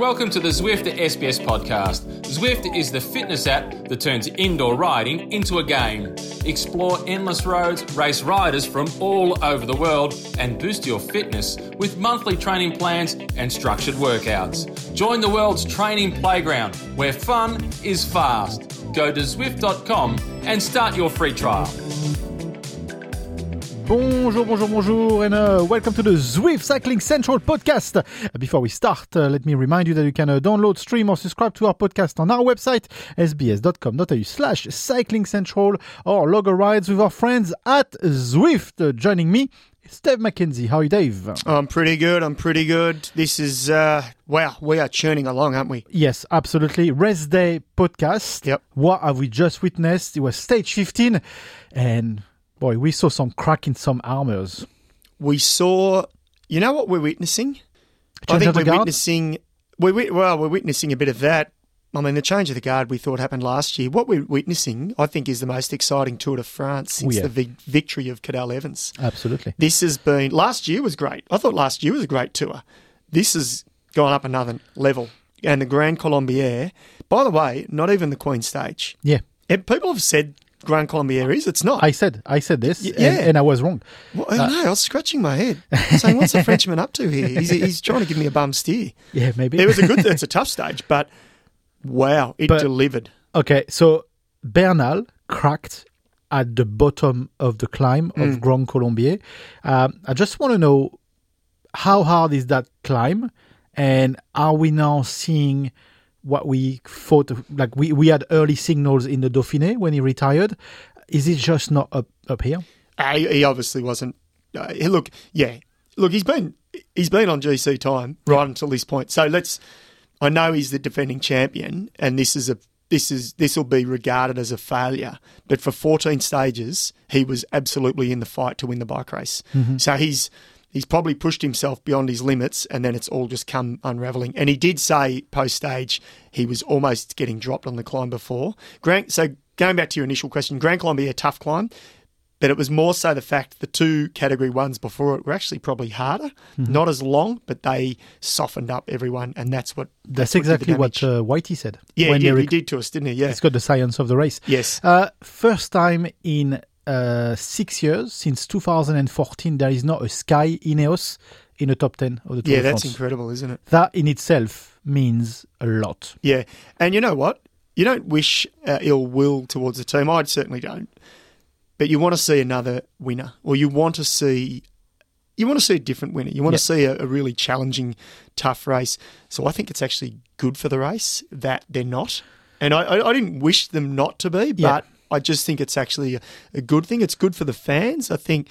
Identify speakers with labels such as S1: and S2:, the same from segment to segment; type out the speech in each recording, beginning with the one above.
S1: Welcome to the Zwift SBS podcast. Zwift is the fitness app that turns indoor riding into a game. Explore endless roads, race riders from all over the world, and boost your fitness with monthly training plans and structured workouts. Join the world's training playground where fun is fast. Go to Zwift.com and start your free trial.
S2: Bonjour, bonjour, bonjour, and uh, welcome to the Zwift Cycling Central podcast. Before we start, uh, let me remind you that you can uh, download, stream, or subscribe to our podcast on our website, sbs.com.au slash cycling central, or log a rides with our friends at Zwift. Uh, joining me, is Dave McKenzie. How are you, Dave?
S3: I'm pretty good. I'm pretty good. This is uh wow, we are churning along, aren't we?
S2: Yes, absolutely. Rest Day podcast.
S3: Yep.
S2: What have we just witnessed? It was stage 15, and boy, we saw some crack in some armors.
S3: We saw you know what we're witnessing? I think we're
S2: guard?
S3: witnessing we we well, we're witnessing a bit of that. I mean, the change of the guard we thought happened last year. What we're witnessing, I think, is the most exciting Tour de France since oh,
S2: yeah.
S3: the vi- victory of Cadel Evans.
S2: Absolutely.
S3: This has been last year was great. I thought last year was a great tour. This has gone up another level. And the Grand Colombier, by the way, not even the Queen stage.
S2: Yeah.
S3: And people have said Grand Colombier is. It's not.
S2: I said I said this,
S3: Y- yeah.
S2: and I was wrong.
S3: Well, I don't know. I was scratching my head, saying, "What's the Frenchman up to here? He's, he's trying to give me a bum steer."
S2: Yeah, maybe.
S3: It was a good. It's a tough stage, but wow, it
S2: But-
S3: delivered.
S2: okay, so Bernal cracked at the bottom of the climb of
S3: Mm.
S2: Grand Colombier. Um, I just want to know how hard is that climb, and are we now seeing what we thought? Like we we had early signals in the Dauphiné when he retired. Is it just not up up here?
S3: Uh, he, obviously wasn't. Uh, he- look, yeah, look, he's been he's been on GC time right until this point. So let's. I know he's the defending champion, and this is a this is this will be regarded as a failure. But for 14 stages, he was absolutely in the fight to win the bike race. So he's he's probably pushed himself beyond his limits, and then it's all just come unraveling. And he did say post stage he was almost getting dropped on the climb before. Grant, so going back to your initial question, Grand Colombier a tough climb. But it was more so the fact the two category ones before it were actually probably harder, not as long, but they softened up everyone, and that's what
S2: That's,
S3: what
S2: exactly what uh, Whitey said.
S3: yeah, he
S2: when
S3: did,
S2: they
S3: he did to us, didn't he? Yeah,
S2: It's got the science of the race.
S3: yes,
S2: Uh, first time in uh, six years, since 2014, there is not a Sky Ineos in the top 10 of the Tour
S3: yeah, that's
S2: France.
S3: incredible, isn't it?
S2: That in itself means a lot.
S3: Yeah, and you know what? You don't wish uh, ill will towards the team. I certainly don't. But you want to see another winner, or you want to see you want to see a different winner. You want
S2: Yeah.
S3: to see a, a really challenging, tough race. So I think it's actually good for the race that they're not. And I, I, didn't wish them not to be,
S2: Yeah.
S3: I just think it's actually a, a good thing. It's good for the fans. I think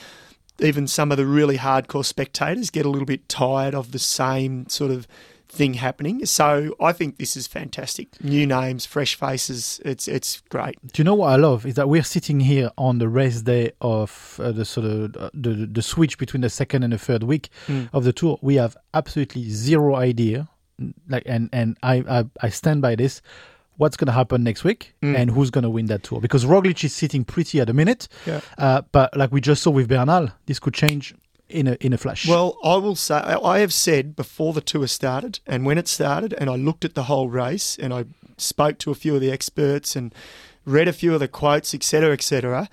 S3: even some of the really hardcore spectators get a little bit tired of the same sort of thing happening. So I think this is fantastic. New names, fresh faces. It's it's great.
S2: Do you know what I love is that we're sitting here on the race day of uh, the sort of uh, the the switch between the second and the third week
S3: Mm.
S2: of the tour. We have absolutely zero idea, like, and and I I, I stand by this. What's going to happen next week
S3: Mm.
S2: and who's going to win that tour? Because Roglic is sitting pretty at the minute,
S3: Yeah.
S2: uh, but like we just saw with Bernal, this could change in a in a flash.
S3: Well, I will say I have said before the tour started, and when it started, and I looked at the whole race, and I spoke to a few of the experts and read a few of the quotes, etc., etc.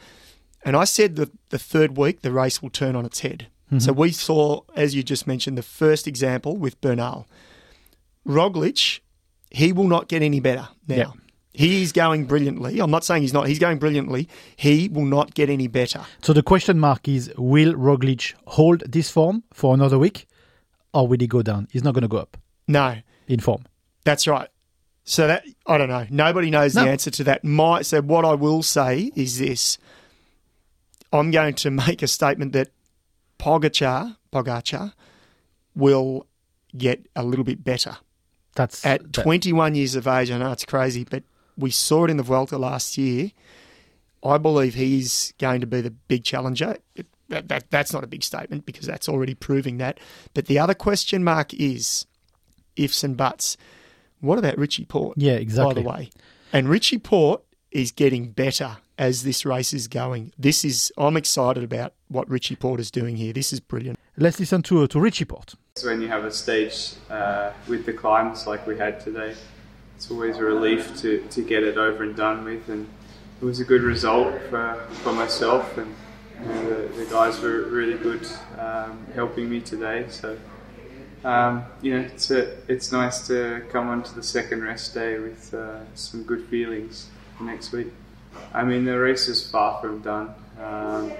S3: And I said that the third week the race will turn on its head. So we saw, as you just mentioned, the first example with Bernal. Roglic, he will not get any better now.
S2: Yeah.
S3: He is going brilliantly. I'm not saying he's not. He's going brilliantly. He will not get any better.
S2: So the question mark is: Will Roglic hold this form for another week, or will he go down? He's not going to go up
S3: No,
S2: in form.
S3: That's right. So that I don't know. Nobody knows
S2: No.
S3: the answer to that. My so what I will say is this: I'm going to make a statement that Pogacar, Pogacar, will get a little bit better
S2: That's
S3: at
S2: that-
S3: 21 years of age. I know it's crazy, but we saw it in the Vuelta last year. I believe he's going to be the big challenger. It, that, that, that's not a big statement because that's already proving that. But the other question mark is ifs and buts. What about Richie Porte?
S2: Yeah, exactly.
S3: By the way, and Richie Porte is getting better as this race is going. This is I'm excited about what Richie Porte is doing here. This is brilliant.
S2: Let's listen to to Richie Porte.
S4: So when you have a stage uh, with the climbs like we had today, it's always a relief to, to get it over and done with, and it was a good result for, for myself, and you know, the, the guys were really good um, helping me today. So um, you know, it's a, it's nice to come onto the second rest day with uh, some good feelings next week. I mean, the race is far from done. Um,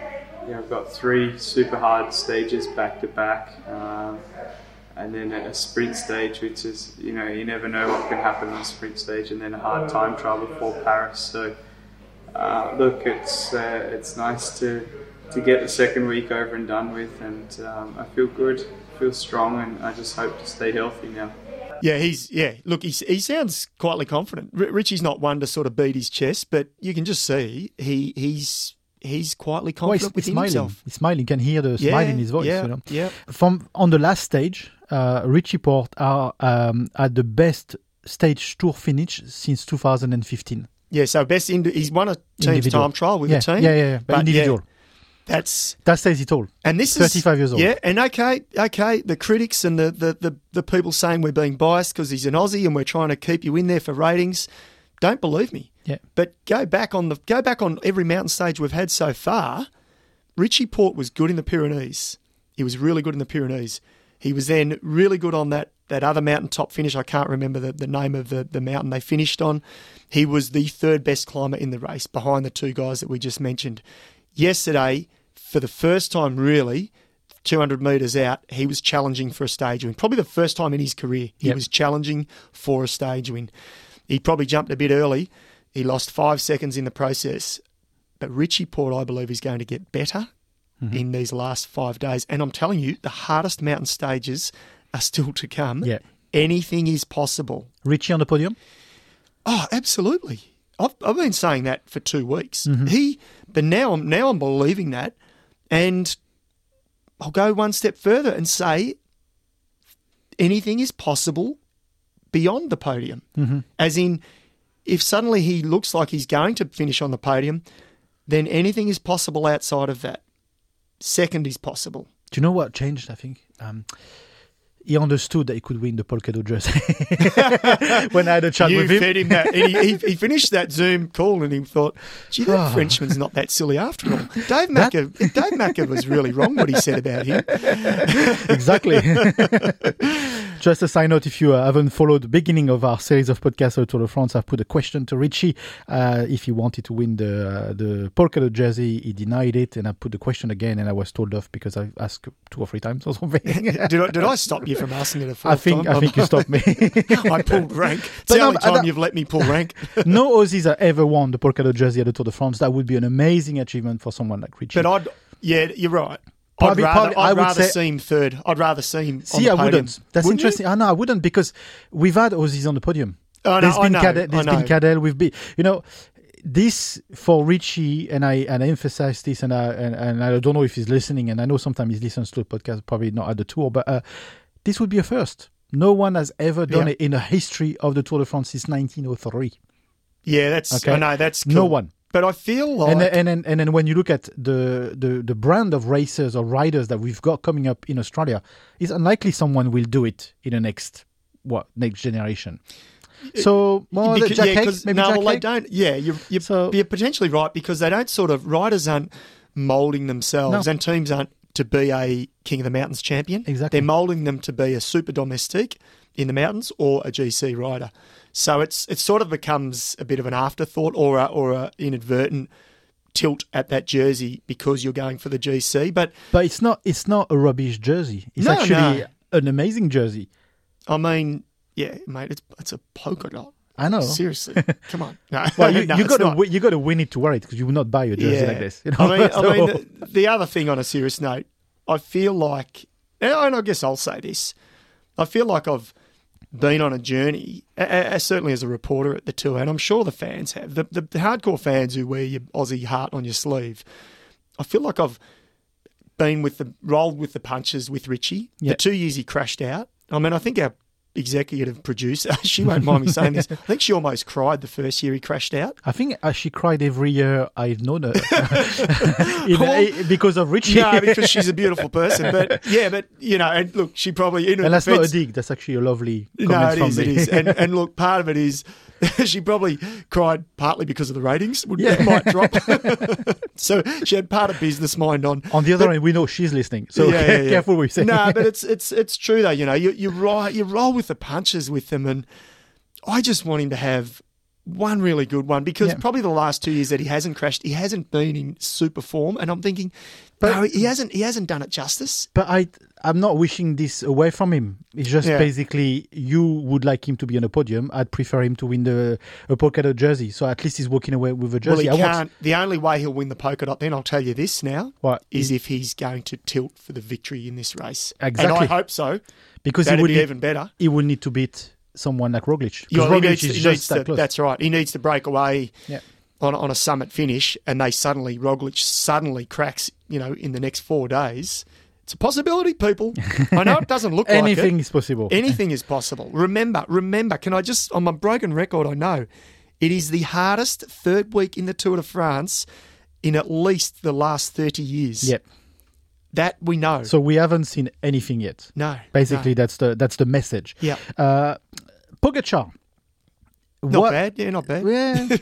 S4: you know, I've got three super hard stages back to back, um, and then a sprint stage, which is you know you never know what can happen on a sprint stage, and then a hard time trial before Paris. So uh, look, it's uh, it's nice to to get the second week over and done with, and um, I feel good, feel strong, and I just hope to stay healthy now.
S3: Yeah, he's yeah. Look, he he sounds quietly confident. R- Richie's not one to sort of beat his chest, but you can just see he he's he's quietly
S2: Well, he's,
S3: confident
S2: he's smiling.
S3: himself.
S2: He's smiling. You can hear the smile in his voice.
S3: Yeah,
S2: you know?
S3: yeah.
S2: From on the last stage, uh, Richie Porte are um, at the best stage tour finish since 2015.
S3: Yeah, so best ind- he's won a team's
S2: Individual.
S3: time trial with
S2: yeah,
S3: a team.
S2: yeah, yeah, yeah. But
S3: But
S2: individual.
S3: That's
S2: That says it all.
S3: and this
S2: 35
S3: is
S2: years old.
S3: Yeah, and okay, okay. The critics and the the, the, the people saying we're being biased because he's an Aussie and we're trying to keep you in there for ratings. Don't believe me.
S2: Yeah.
S3: But go back on the go back on every mountain stage we've had so far. Richie Porte was good in the Pyrenees. He was really good in the Pyrenees. He was then really good on that that other mountaintop finish. I can't remember the, the name of the, the mountain they finished on. He was the third best climber in the race behind the two guys that we just mentioned. Yesterday, for the first time really, 200 metres out, he was challenging for a stage win. Probably the first time in his career he
S2: Yep.
S3: was challenging for a stage win. He probably jumped a bit early. He lost five seconds in the process. But Richie Porte, I believe, is going to get better
S2: Mm-hmm.
S3: in these last five days. And I'm telling you, the hardest mountain stages are still to come.
S2: Yeah.
S3: Anything is possible.
S2: Richie on the podium.
S3: Oh, absolutely. I've, I've been saying that for two weeks.
S2: Mm-hmm.
S3: He, but now I'm now I'm believing that, and I'll go one step further and say anything is possible beyond the podium.
S2: Mm-hmm.
S3: As in, if suddenly he looks like he's going to finish on the podium, then anything is possible outside of that. Second is possible.
S2: Do you know what changed? I think um, he understood that he could win the polka dot jersey when I had a chat
S3: you
S2: with him.
S3: fed him that. He, he, he finished that Zoom call and he thought, gee, that ah. Frenchman's not that silly after all. Dave Macker, Dave Macker was really wrong what he said about him.
S2: exactly. Just a side note, if you uh, haven't followed the beginning of our series of podcasts Tour de France, I've put a question to Richie uh, if he wanted to win the uh, the polka dot jersey. He denied it, and I put the question again, and I was told off because I asked two or three times or something.
S3: Did I, did I stop you from asking it a fourth
S2: I think
S3: time?
S2: I think you stopped me.
S3: I pulled rank. It's the
S2: no,
S3: only time
S2: that-
S3: you've let me pull rank.
S2: no Aussies have ever won the polka dot jersey at the Tour de France. That would be an amazing achievement for someone like Richie.
S3: But I'd, yeah, you're right. I'd rather,
S2: probably I
S3: I'd rather
S2: say-
S3: see him third. I'd rather see him.
S2: See,
S3: the
S2: I wouldn't. That's
S3: Wouldn't you?
S2: interesting. I know I wouldn't because we've had Aussies on the podium.
S3: Oh, no,
S2: there's
S3: I
S2: been
S3: know,
S2: Cadel,
S3: I
S2: there's been
S3: know.
S2: Cadel. We've been, you know, this for Richie, and I and I emphasize this, and I and, and I don't know if he's listening, and I know sometimes he listens to a podcast, probably not at the tour, but uh, this would be a first. No one has ever done
S3: Yeah.
S2: it in the history of the Tour de France since 1903.
S3: Yeah, that's.
S2: Okay.
S3: I know that's cool.
S2: No one.
S3: But I feel like
S2: And then, and then and then when you look at the, the the brand of racers or riders that we've got coming up in Australia, it's unlikely someone will do it in the next what next generation. So well,
S3: Because-
S2: Jack
S3: yeah,
S2: maybe
S3: no,
S2: Jack
S3: well, they don't. Yeah, you're you're,
S2: So-
S3: you're potentially right because they don't sort of riders aren't moulding themselves
S2: No.
S3: and teams aren't to be a King of the Mountains champion.
S2: Exactly.
S3: they're moulding them to be a super domestique in the mountains or a GC rider. So it's it sort of becomes a bit of an afterthought or a, or a inadvertent tilt at that jersey because you're going for the GC. But
S2: But it's not it's not a rubbish jersey. It's
S3: No,
S2: actually
S3: no.
S2: an amazing jersey.
S3: I mean, yeah, mate, it's it's a polka dot.
S2: I know.
S3: Seriously, come on. No.
S2: Well, you,
S3: no,
S2: you got to you got to win it to wear it because you will not buy a jersey like this. You know?
S3: I mean,
S2: So-
S3: I mean the, the other thing on a serious note, I feel like, and I guess I'll say this, I feel like I've been on a journey, certainly as a reporter at the tour, and I'm sure the fans have, the, the, the hardcore fans who wear your Aussie heart on your sleeve. I feel like I've been with the rolled with the punches with Richie.
S2: Yeah.
S3: The two years he crashed out. I mean, I think our executive producer. she won't mind me saying this. I think she almost cried the first year he crashed out.
S2: I think uh, she cried every year I've known her In-
S3: Well,
S2: uh, because of Richie.
S3: No, because she's a beautiful person. But yeah, but you know, and look, she probably in her
S2: and that's not a dig. That's actually a lovely
S3: No,
S2: comment
S3: it
S2: from
S3: is.
S2: me.
S3: It is. And, and look, part of it is she probably cried partly because of the ratings would
S2: Yeah.
S3: might drop. so she had part of business mind on.
S2: On the other end, we know she's listening, so
S3: Yeah, yeah, yeah.
S2: careful what you say.
S3: No, but it's it's it's true though. You know, you you roll you roll with the punches with them, and I just want him to have one really good one because
S2: Yeah.
S3: probably the last two years that he hasn't crashed, he hasn't been in super form, and I'm thinking,
S2: But-
S3: no, he hasn't he hasn't done it justice.
S2: But I, I'm not wishing this away from him. It's just
S3: Yeah.
S2: basically you would like him to be on a podium. I'd prefer him to win the a polka dot jersey. So at least he's walking away with a jersey.
S3: Well, he
S2: I
S3: can't. The only way he'll win the polka dot, then I'll tell you this now,
S2: What?
S3: is if he's going to tilt for the victory in this race.
S2: Exactly.
S3: And I hope so.
S2: because he
S3: That'd
S2: would
S3: be
S2: need,
S3: even better.
S2: he will need to beat someone like Roglic.
S3: Yeah,
S2: Because
S3: he
S2: Roglic
S3: needs,
S2: is just that
S3: to,
S2: close.
S3: that's right. He needs to break away
S2: Yeah.
S3: on, on a summit finish, and they suddenly Roglic suddenly cracks. You know, in the next four days, it's a possibility, people. I know it doesn't look like Anything
S2: is possible.
S3: Anything is possible. Remember, remember. Can I just on my broken record? I know it is the hardest third week in the Tour de France in at least the last thirty years.
S2: Yep.
S3: that we know.
S2: So we haven't seen anything yet.
S3: no,
S2: Basically,
S3: no.
S2: that's the that's the message.
S3: yeah,
S2: Uh, Pogacar.
S3: Not
S2: What-
S3: bad. Yeah, not bad.
S2: Yeah,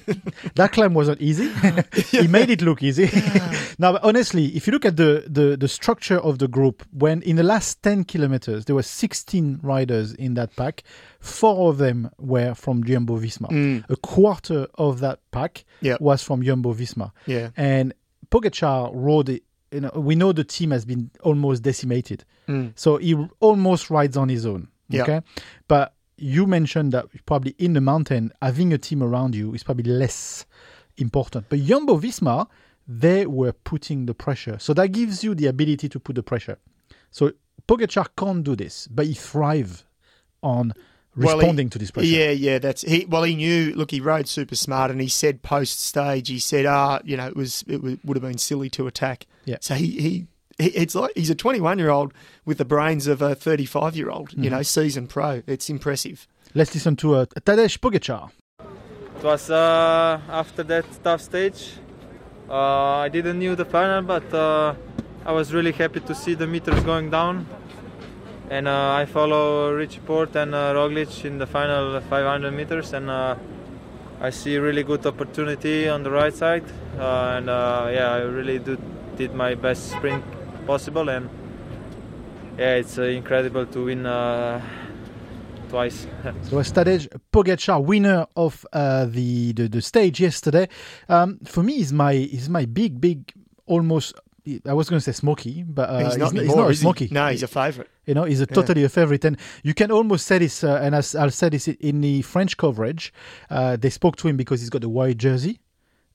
S2: that climb wasn't easy. he made it look easy. now, but honestly, if you look at the, the the structure of the group, when in the last ten kilometers there were sixteen riders in that pack, four of them were from Jumbo Visma. A quarter of that pack
S3: Mm. Yeah.
S2: was from Jumbo Visma.
S3: Yeah.
S2: and Pogacar rode. it- You know, we know the team has been almost decimated, so he almost rides on his own.
S3: Mm. Yeah.
S2: Okay, but you mentioned that probably in the mountain, having a team around you is probably less important. But Jumbo Visma, they were putting the pressure. So that gives you the ability to put the pressure. So Pogacar can't do this, but he thrive on
S3: Well, he-
S2: responding to this pressure.
S3: Yeah, yeah, that's he. Well, he knew. Look, he rode super smart, and he said post stage, he said, "Ah, you know, it was it would have been silly to attack."
S2: Yeah.
S3: So he he. He- It's like he's a 21 year old with the brains of a 35 year old,
S2: Mm-hmm.
S3: you know, seasoned pro. It's impressive.
S2: Let's listen to uh, Tadej Pogacar.
S5: It was uh, after that tough stage. Uh, I didn't knew the final, but uh, I was really happy to see the meters going down. And uh, I follow Richie Porte and uh, Roglic in the final 500 meters, and uh, I see really good opportunity on the right side. Uh, and uh, yeah, I really do, did my best sprint possible, and yeah, it's uh, incredible to win uh, twice.
S2: So as Tadej Pogacar, winner of uh, the, the the stage yesterday, um, for me is my is my big big almost. I was going to say smoky, but uh,
S3: he's not
S2: he's,
S3: anymore,
S2: not a
S3: is he?
S2: smoky.
S3: No, he's a favourite.
S2: You know, he's a totally a favorite, and you can almost say this. Uh, and as I'll say this in the French coverage, uh, they spoke to him because he's got a white jersey,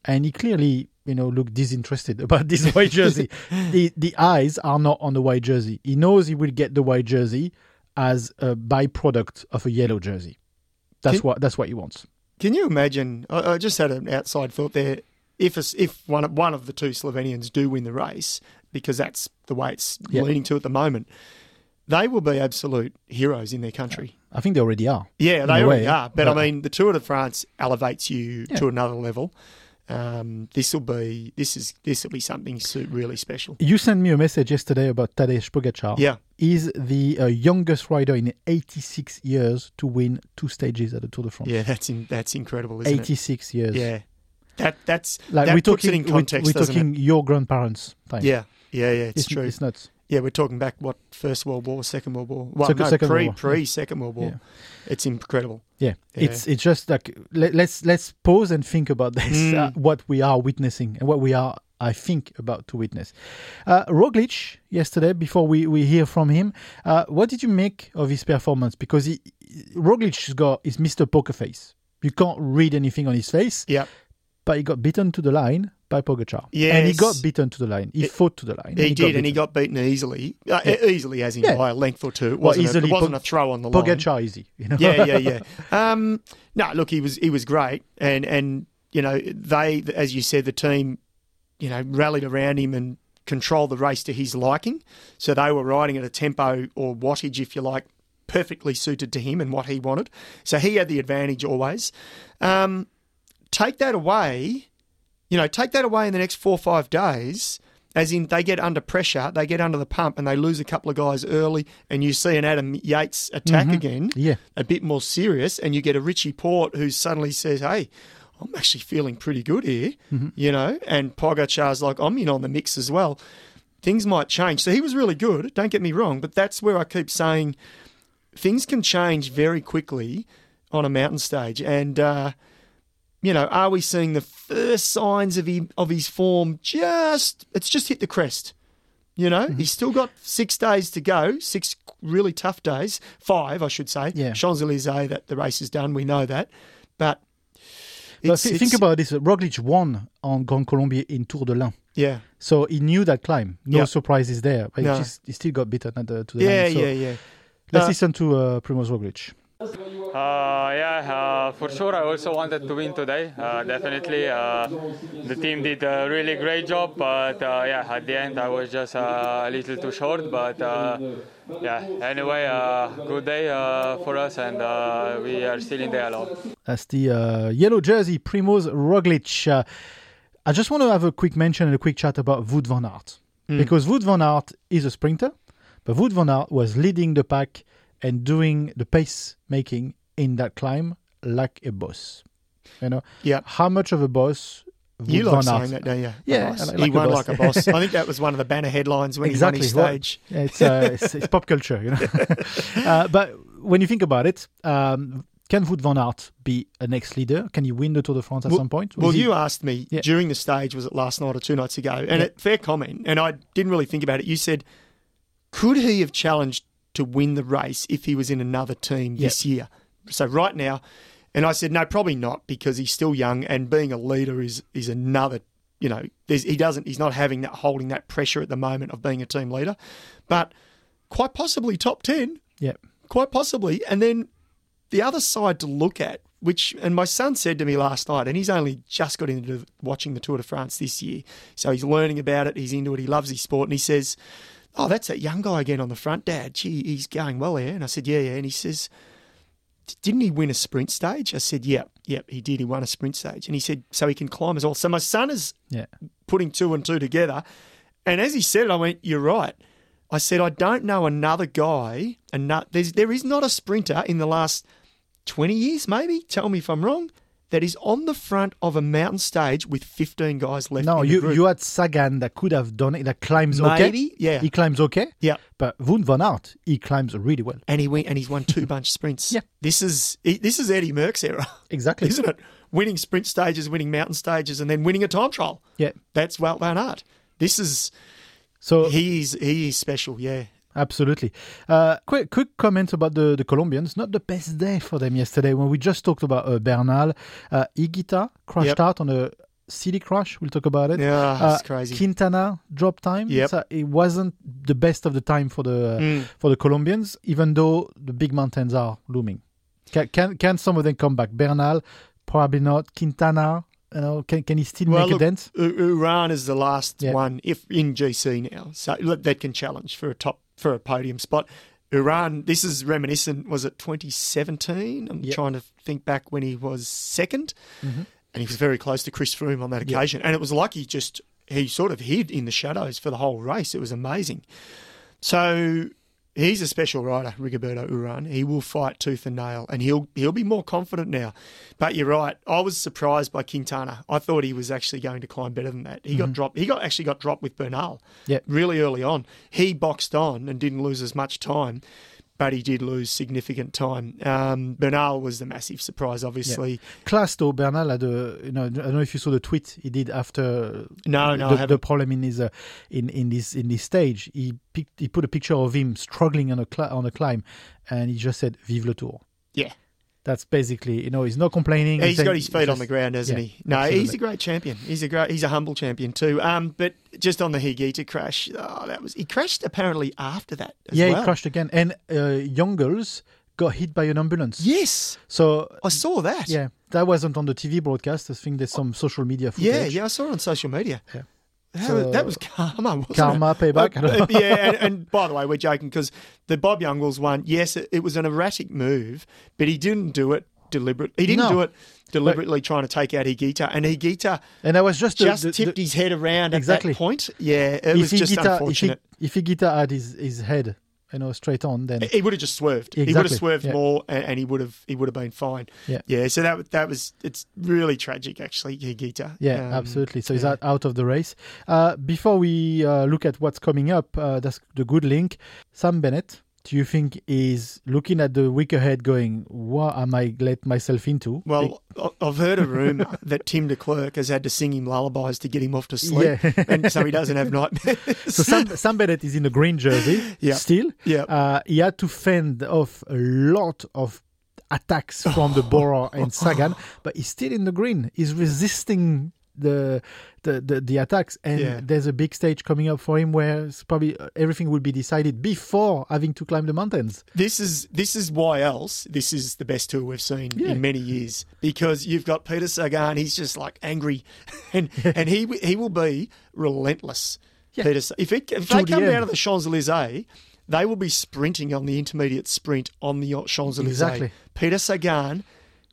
S2: and he clearly, you know, look disinterested about this white jersey. the The eyes are not on the white jersey. He knows he will get the white jersey as a byproduct of a yellow jersey. That's
S3: Can-
S2: what that's what he wants.
S3: Can you imagine? I, I just had an outside thought there. If a, if one of, one of the two Slovenians do win the race, because that's the way it's
S2: Yeah.
S3: leading to at the moment, they will be absolute heroes in their country.
S2: I think they already are.
S3: Yeah, they already
S2: way,
S3: are. But,
S2: but-
S3: I mean, the Tour de France elevates you
S2: Yeah.
S3: to another level. Um, this will be this is this will be something really special.
S2: You sent me a message yesterday about Tadej Pogacar.
S3: Yeah.
S2: He's the uh, youngest rider in 86 years to win two stages at the Tour de France.
S3: Yeah, that's in, that's incredible, isn't
S2: 86 years.
S3: Yeah, that that's
S2: Like
S3: that
S2: we're talking,
S3: it in context,
S2: we're, we're talking your grandparents' time.
S3: Yeah, yeah, yeah. It's,
S2: it's
S3: true.
S2: It's nuts.
S3: Yeah, we're talking back what First World War, Second World War. Well,
S2: Second-
S3: no,
S2: Second
S3: pre
S2: World War,
S3: pre. Second World War.
S2: Yeah.
S3: It's incredible.
S2: Yeah.
S3: Yeah.
S2: it's it's just like let, let's let's pause and think about this.
S3: Mm.
S2: Uh, what we are witnessing and what we are, I think, about to witness. Uh, Roglic yesterday, before we, we hear from him, uh, what did you make of his performance? Because he, Roglic's got is Mr. Poker Face. You can't read anything on his face,
S3: Yeah,
S2: but he got beaten to the line by Pogacar. and he got beaten to the line. He
S3: It-
S2: fought to the line.
S3: he, did, and he got beaten easily. Uh,
S2: Yeah.
S3: Easily, as in
S2: Yeah.
S3: by a length or two. It
S2: Well,
S3: wasn't, a,
S2: easily
S3: it wasn't
S2: Pog-
S3: a throw on the line.
S2: Pogacar easy. You know?
S3: yeah, yeah, yeah. Um, no, look, he was he was great, and and you know they, as you said, the team, you know, rallied around him and controlled the race to his liking. So they were riding at a tempo or wattage, if you like, perfectly suited to him and what he wanted. So he had the advantage always. Um, take that away, you know, take that away in the next four or five days. As in, they get under pressure, they get under the pump, and they lose a couple of guys early, and you see an Adam Yates attack again,
S2: Yeah.
S3: a bit more serious, and you get a Richie Porte who suddenly says, "Hey, I'm actually feeling pretty good here," you know, and Pogacar's like, "I'm in on the mix as well." Things might change. So he was really good. Don't get me wrong, but that's where I keep saying things can change very quickly on a mountain stage, and. Uh, you know, are we seeing the first signs of him of his form? Just it's just hit the crest. You know, he's still got six days to go, six really tough days, five, I should say.
S2: Yeah.
S3: Champs Elysees, that the race is done, we know that. But,
S2: But
S3: it's-
S2: think about this. Roglic won on Grand Colombier in Tour de l'Ain.
S3: yeah,
S2: So he knew that climb. No
S3: Yeah.
S2: surprises there. But
S3: No.
S2: he, just, he still got beaten at the, to the
S3: yeah,
S2: line. So
S3: yeah, yeah.
S2: Let's
S3: Uh,
S2: listen to uh, Primoz Roglic.
S6: Uh, yeah, uh, for sure. I also wanted to win today. Uh, definitely, uh, the team did a really great job, but uh, yeah, at the end I was just uh, a little too short. But uh, yeah, anyway, uh, good day uh, for us, and uh, we are still in the yellow.
S2: That's the uh, yellow jersey, Primoz Roglic. Uh, I just want to have a quick mention and a quick chat about Wout van Aert. Because Wout van Aert is a sprinter, but Wout van Aert was leading the pack and doing the pace making in that climb like a boss. You know,
S3: Yeah.
S2: how much of a boss
S3: You like saying that, don't you?
S2: Yeah. I like-
S3: he
S2: like
S3: won like a boss. I think that was one of the banner headlines when
S2: exactly.
S3: he won his stage.
S2: it's, uh, it's, it's pop culture, you know. uh, but when you think about it, um, can Wout van Aert be a next leader? Can he win the Tour de France at
S3: Well-
S2: some point?
S3: Well,
S2: he-
S3: you asked me
S2: Yeah.
S3: during the stage, was it last night or two nights ago? And
S2: Yeah.
S3: it, fair comment, and I didn't really think about it. You said, could he have challenged to win the race if he was in another team this year? So right now, and I said no, probably not because he's still young, and being a leader is is another. You know, there's, he doesn't. He's not having that holding that pressure at the moment of being a team leader, but quite possibly top ten
S2: yeah.
S3: quite possibly. And then the other side to look at, which, and my son said to me last night, and he's only just got into watching the Tour de France this year, so he's learning about it, he's into it, he loves his sport, and he says, "Oh, that's that young guy again on the front, Dad. Gee, he's going well there." And I said, "Yeah, yeah." And he says. Didn't he win a sprint stage? I said, "Yep, yep, he did. He won a sprint stage." And he said, "So he can climb as well." So my son is
S2: Yeah.
S3: putting two and two together. And as he said it, I went, You're right. I said, I don't know another guy, and there is not a sprinter in the last 20 years, maybe, tell me if I'm wrong, that is on the front of a mountain stage with 15 guys left.
S2: No, you you had Sagan that could have done it. That climbs okay.
S3: Maybe, yeah.
S2: He climbs okay.
S3: Yeah.
S2: But Wout van Aert, he climbs really well.
S3: and he went and he's won two bunch sprints.
S2: Yeah.
S3: This is this is Eddie Merckx era,
S2: Exactly.
S3: isn't it? Winning sprint stages, winning mountain stages, and then winning a time trial.
S2: Yeah.
S3: That's Wout van Aert. This is
S2: So
S3: he's he is special. Yeah.
S2: Absolutely. Uh, quick, quick comment about the, the Colombians. Not the best day for them yesterday when we just talked about uh, Bernal. Uh, Higuita crashed
S3: Yep.
S2: out on a silly crash. We'll talk about it.
S3: Yeah,
S2: Uh,
S3: it's crazy.
S2: Quintana drop time.
S3: Yep.
S2: So it wasn't the best of the time for the uh,
S3: Mm.
S2: for the Colombians, even though the big mountains are looming. Can can, can some of them come back? Bernal, probably not. Quintana, you know, can can he still
S3: Well,
S2: make
S3: look,
S2: a dent?
S3: Uran is the last one if in GC now, so that can challenge for a top for a podium spot. Uran, this is reminiscent. Was it 2017? I'm
S2: Yep.
S3: trying to think back when he was 2nd
S2: Mm-hmm.
S3: and he was very close to Chris Froome on that occasion. And it was like he just he sort of hid in the shadows for the whole race. It was amazing. So he's a special rider, Rigoberto Uran. He will fight tooth and nail, and he'll he'll be more confident now. But you're right. I was surprised by Quintana. I thought he was actually going to climb better than that. He got mm-hmm. dropped. He got actually got dropped with Bernal.
S2: Yep.
S3: really early on. He boxed on and didn't lose as much time. But he did lose significant time. Um, Bernal was the massive surprise, obviously.
S2: Class though, Bernal had a you know I don't know if you saw the tweet he did after
S3: No, no,
S2: the, the problem in his uh, in in this in this stage. He picked, he put a picture of him struggling on a cli- on a climb, and he just said "Vive le Tour."
S3: Yeah.
S2: That's basically you know he's not complaining.
S3: He's
S2: saying-
S3: got his feet on the ground, hasn't
S2: yeah,
S3: he? No,
S2: absolutely.
S3: he's a great champion. He's a great. He's a humble champion too. Um, but just on the Higuita crash, oh, that was he crashed apparently after that. As
S2: Yeah,
S3: well.
S2: he crashed again, and uh, young girls got hit by an ambulance.
S3: Yes,
S2: So
S3: I saw that.
S2: yeah, that wasn't on the TV broadcast. I think there's some social media footage.
S3: yeah, yeah. I saw it on social media.
S2: Yeah.
S3: That, was, that was karma, wasn't
S2: Karma,
S3: it?
S2: payback, I
S3: yeah, and, and by the way, we're joking because the Bob Jungels one, yes, it, it was an erratic move, but he didn't do it deliberately. He didn't
S2: No.
S3: do it deliberately trying to take out Higuita, and Higuita
S2: And I was just
S3: just
S2: the-
S3: tipped
S2: the-
S3: his head around at
S2: Exactly.
S3: that point. Yeah, it
S2: if
S3: was just unfortunate.
S2: If, Higuita had his, his head, you know, straight on, then
S3: He would have just swerved. He would have swerved
S2: yeah.
S3: more, and, and he would have he would have been fine.
S2: Yeah.
S3: yeah. So that that was it's really tragic, actually, Higuita.
S2: Yeah,
S3: Um,
S2: absolutely. So he's
S3: yeah.
S2: out, out of the race. Uh, before we uh, look at what's coming up, uh, that's the good link. Sam Bennett, do you think is looking at the week ahead, going, "What am I let myself into?"
S3: Well, I've heard a rumor that Tim Declercq has had to sing him lullabies to get him off to sleep,
S2: Yeah.
S3: and so he doesn't have nightmares.
S2: so Sam, Sam Bennett is in a green jersey
S3: Yeah.
S2: still.
S3: Yeah.
S2: Uh, he had to fend off a lot of attacks from the Bora and Sagan, but he's still in the green. He's resisting the the, the, the attacks, and
S3: Yeah.
S2: there's a big stage coming up for him where probably uh, everything will be decided before having to climb the mountains.
S3: This is this is why else this is the best tour we've seen
S2: Yeah.
S3: in many years because you've got Peter Sagan. He's just like angry, and and he he will be relentless.
S2: Yeah.
S3: Peter, if it, if they
S2: the
S3: come
S2: end.
S3: down to the Champs Elysees, they will be sprinting on the intermediate sprint on the Champs Elysees.
S2: Exactly.
S3: Peter Sagan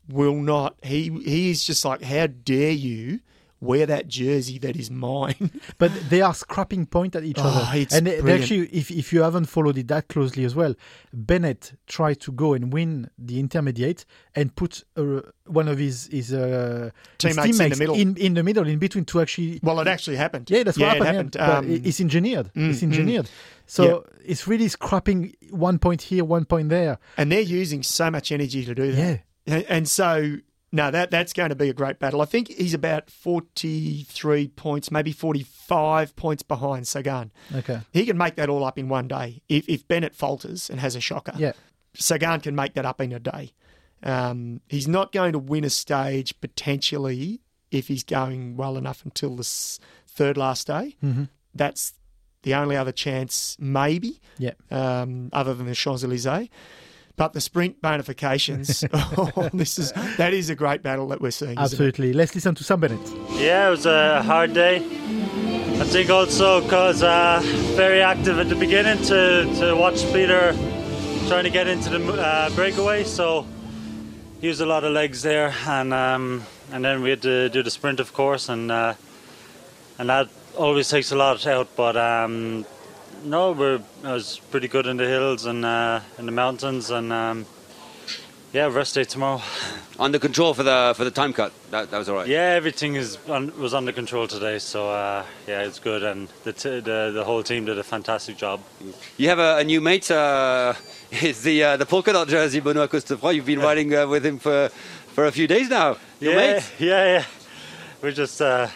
S3: will not. He he is just like, how dare you wear that jersey that is mine?
S2: But they are scrapping point at each
S3: Oh,
S2: other. and they, they actually, if, if you haven't followed it that closely as well, Bennett tried to go and win the intermediate and put uh, one of his his, uh, his
S3: Teammates in the middle.
S2: in, in the middle, in between to actually.
S3: well, it actually happened.
S2: Yeah, that's what happened.
S3: It
S2: yeah.
S3: happened. Um,
S2: it's engineered. it's
S3: mm,
S2: engineered. So
S3: Yeah.
S2: it's really scrapping one point here, one point there.
S3: and they're using so much energy to do that.
S2: Yeah.
S3: And so no, that that's going to be a great battle. I think he's about forty three points, maybe forty five points behind Sagan.
S2: Okay.
S3: He can make that all up in one day. If if Bennett falters and has a shocker,
S2: Yeah.
S3: Sagan can make that up in a day. Um, he's not going to win a stage potentially if he's going well enough until the third last day.
S2: Mm-hmm.
S3: That's the only other chance, maybe
S2: Yeah.
S3: um, other than the Champs Elysees. But the sprint bonifications, oh, this is that is a great battle that we're seeing.
S2: Absolutely. Let's listen to Sam Bennett.
S7: Yeah, it was a hard day. I think also because uh, very active at the beginning to, to watch Peter trying to get into the uh, breakaway. So he used a lot of legs there, and um, and then we had to do the sprint, of course, and uh, and that always takes a lot out. But um, no, we're I was pretty good in the hills and uh, in the mountains, and um, yeah, rest day tomorrow.
S8: Under control for the for the time cut. That, that was all right.
S7: Yeah, everything is un, was under control today, so uh, yeah, it's good, and the, t- the the whole team did a fantastic job.
S8: You have a, a new mate. Uh, it's the uh, the polka dot jersey, Benoit Cosnefroy. You've been riding uh, with him for for a few days now. Your
S7: yeah,
S8: mate.
S7: yeah, yeah. We're just uh,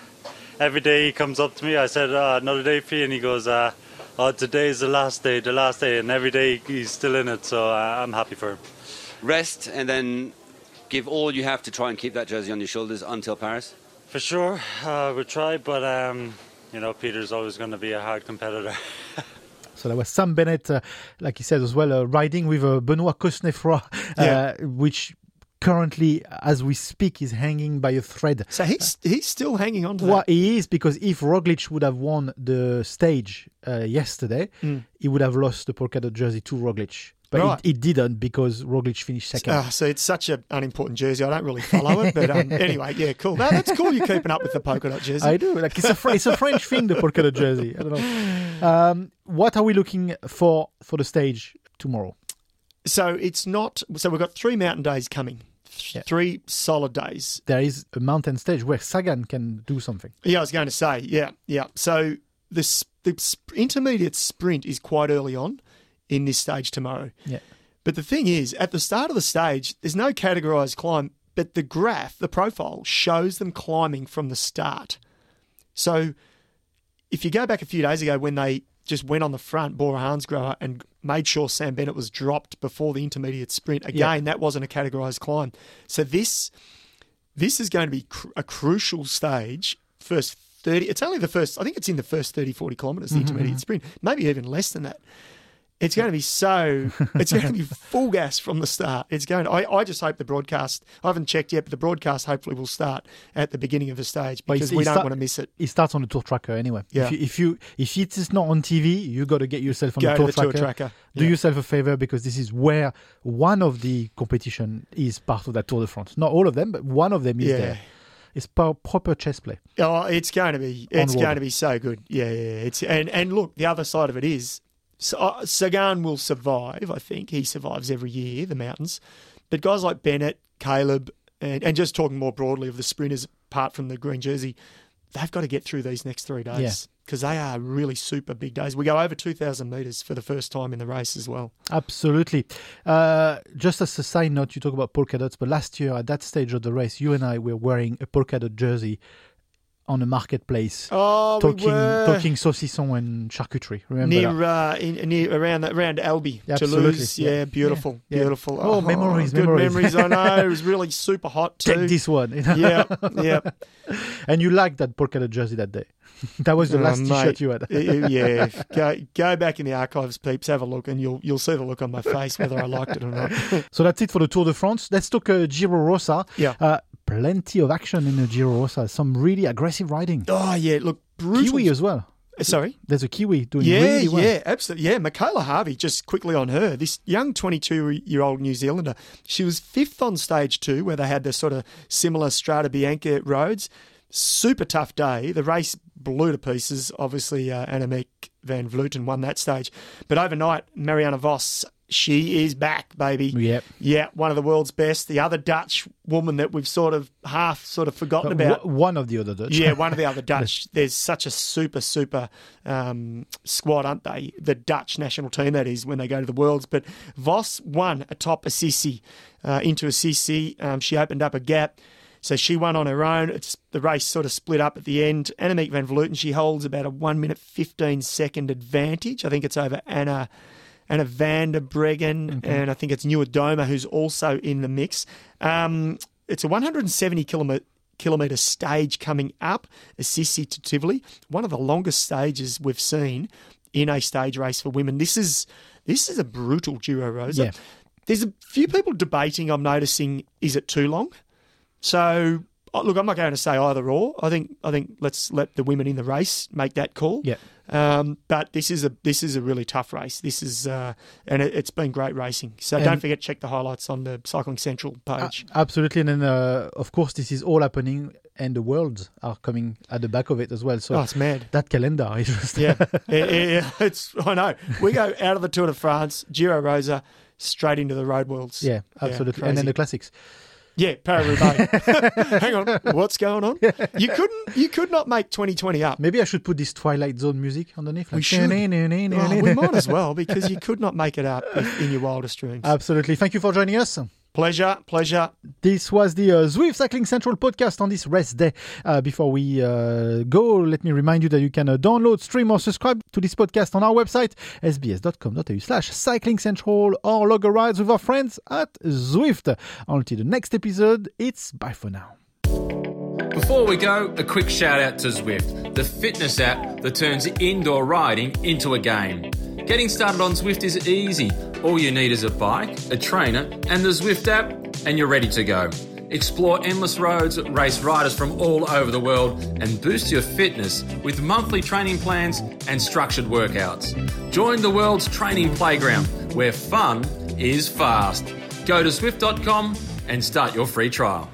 S7: every day he comes up to me. I said uh, another day, P, and he goes, uh, "Oh, today's the last day, the last day," and every day he's still in it. So uh, I'm happy for him.
S8: Rest and then give all you have to try and keep that jersey on your shoulders until Paris.
S7: For sure, uh, we'll try, but um, you know, Peter's always going to be a hard competitor.
S2: So there was Sam Bennett, uh, like he said as well, uh, riding with uh, Benoit Cosnefroy, uh,
S3: Yeah.
S2: which currently, as we speak, is hanging by a thread.
S3: So he's he's still hanging on to that.
S2: Well, he is because if Roglic would have won the stage uh, yesterday, he would have lost the polka dot jersey to Roglic. But
S3: Right.
S2: he, he didn't because Roglic finished second.
S3: Oh, so it's such an unimportant jersey. I don't really follow it, but um, anyway, yeah, cool. No, that's cool. You're keeping up with the polka dot jersey.
S2: I do. Like it's a it's a French thing, the polka dot jersey. I don't know. Um, what are we looking for for the stage tomorrow?
S3: So it's not. So we've got three mountain days coming.
S2: Yeah.
S3: Three solid days.
S2: There is a mountain stage where Sagan can do something.
S3: Yeah, I was going to say, yeah, yeah. So the, the intermediate sprint is quite early on in this stage tomorrow.
S2: Yeah.
S3: But the thing is, at the start of the stage, there's no categorized climb, but the graph, the profile, shows them climbing from the start. So if you go back a few days ago when they just went on the front, Bora Hansgrohe, and made sure Sam Bennett was dropped before the intermediate sprint, again, that wasn't a categorized climb. So this this is going to be cr- a crucial stage. First 30, it's only the first, I think it's in the first 30, 40 kilometres, the mm-hmm, intermediate mm-hmm. sprint, maybe even less than that. It's going to be so. It's going to be full gas from the start. It's going. I, I just hope the broadcast. I haven't checked yet, but the broadcast hopefully will start at the beginning of the stage because we don't want to miss it.
S2: It starts on the tour tracker anyway.
S3: Yeah.
S2: If you, if you if it is not on TV, you got to get yourself on
S3: Go
S2: the
S3: to
S2: tour
S3: the tour
S2: tracker.
S3: tracker.
S2: Do
S3: Yeah.
S2: yourself a favor because this is where one of the competition is part of that Tour de France. Not all of them, but one of them is
S3: Yeah.
S2: there. It's proper chess play.
S3: Oh, it's going to be. It's going to be so good. Yeah, yeah. It's and and look, the other side of it is, uh, Sagan will survive. I think he survives every year the mountains, but guys like Bennett, Caleb, and and just talking more broadly of the sprinters, apart from the green jersey, they've got to get through these next three days because they are really super big days. We go over two thousand meters for the first time in the race as well.
S2: Absolutely. Uh, just as a side note, you talk about polka dots, but last year at that stage of the race, you and I were wearing a polka dot jersey on a marketplace,
S3: Oh, we
S2: talking
S3: were
S2: talking saucisson and charcuterie. Remember
S3: near
S2: that?
S3: uh, in, near around around Albi,
S2: Absolutely,
S3: Toulouse.
S2: yeah.
S3: Yeah, beautiful,
S2: Yeah.
S3: beautiful.
S2: Oh, memories,
S3: good
S2: memories.
S3: I know it was really super hot too.
S2: Take this one. you know?
S3: yeah, yeah.
S2: and you liked that polka dot jersey that day. that was the
S3: Oh,
S2: last
S3: mate.
S2: T-shirt you had.
S3: Yeah, go go back in the archives, peeps. Have a look, and you'll you'll see the look on my face whether I liked it or not.
S2: So that's it for the Tour de France. Let's talk uh, Giro Rosa.
S3: Yeah.
S2: Uh, plenty of action in the Giro Rosa. Some really aggressive riding.
S3: Oh yeah, look, brutal.
S2: Kiwi as well.
S3: Uh, Sorry.
S2: There's a Kiwi doing
S3: Yeah,
S2: really well.
S3: yeah, absolutely. Yeah, Mikayla Harvey, just quickly on her, this young 22 year old New Zealander, she was fifth on stage two, where they had the sort of similar Strada Bianca roads. Super tough day. The race blew to pieces. Obviously, uh, Annemiek van Vleuten won that stage. But overnight, Marianne Vos, she is back, baby.
S2: Yep.
S3: Yeah, one of the world's best. The other Dutch woman that we've sort of half sort of forgotten
S2: But
S3: about.
S2: one of the other Dutch.
S3: Yeah, one of the other Dutch. There's such a super, super um, squad, aren't they? The Dutch national team, that is, when they go to the Worlds. But Vos won atop Assisi, uh, into Assisi. Um, she opened up a gap. So she won on her own. It's the race sort of split up at the end. Annemiek van Vleuten, she holds about a one minute fifteen second advantage. I think it's over Anna Anna van der Breggen, and I think it's Niewiadoma who's also in the mix. Um, it's a 170 kilometre kilometre stage coming up, Assisi to Tivoli, one of the longest stages we've seen in a stage race for women. This is this is a brutal Giro Rosa.
S2: Yeah.
S3: There's a few people debating. I'm noticing is it too long? So oh, look, I'm not going to say either or. I think I think let's let the women in the race make that call.
S2: Yeah.
S3: Um, but this is a this is a really tough race. This is uh, and it, it's been great racing. So don't
S2: And-
S3: forget check the highlights on the Cycling Central page.
S2: A- Absolutely, and then uh, of course this is all happening, and the worlds are coming at the back of it as well. So
S3: oh, it's mad.
S2: that calendar is just
S3: Yeah, yeah, yeah, yeah. it's I know. We go out of the Tour de France, Giro Rosa, straight into the road worlds.
S2: yeah, absolutely, and then the classics.
S3: Yeah, Paris-Roubaix. Hang on, what's going on? You couldn't, you could not make 2020 up.
S2: Maybe I should put this Twilight Zone music underneath.
S3: We
S2: like-
S3: should. Oh, we might as well because you could not make it up in your wildest dreams.
S2: Absolutely. Thank you for joining us.
S3: Pleasure, pleasure.
S2: This was the uh, Zwift Cycling Central podcast on this rest day. Uh, before we uh, go, let me remind you that you can uh, download, stream, or subscribe to this podcast on our website, sbs.com.au slash cycling central, or log a rides with our friends at Zwift. Until the next episode, it's bye for now.
S1: Before we go, a quick shout out to Zwift, the fitness app that turns indoor riding into a game. Getting started on Zwift is easy. All you need is a bike, a trainer, and the Zwift app, and you're ready to go. Explore endless roads, race riders from all over the world, and boost your fitness with monthly training plans and structured workouts. Join the world's training playground where fun is fast. Go to Zwift.com and start your free trial.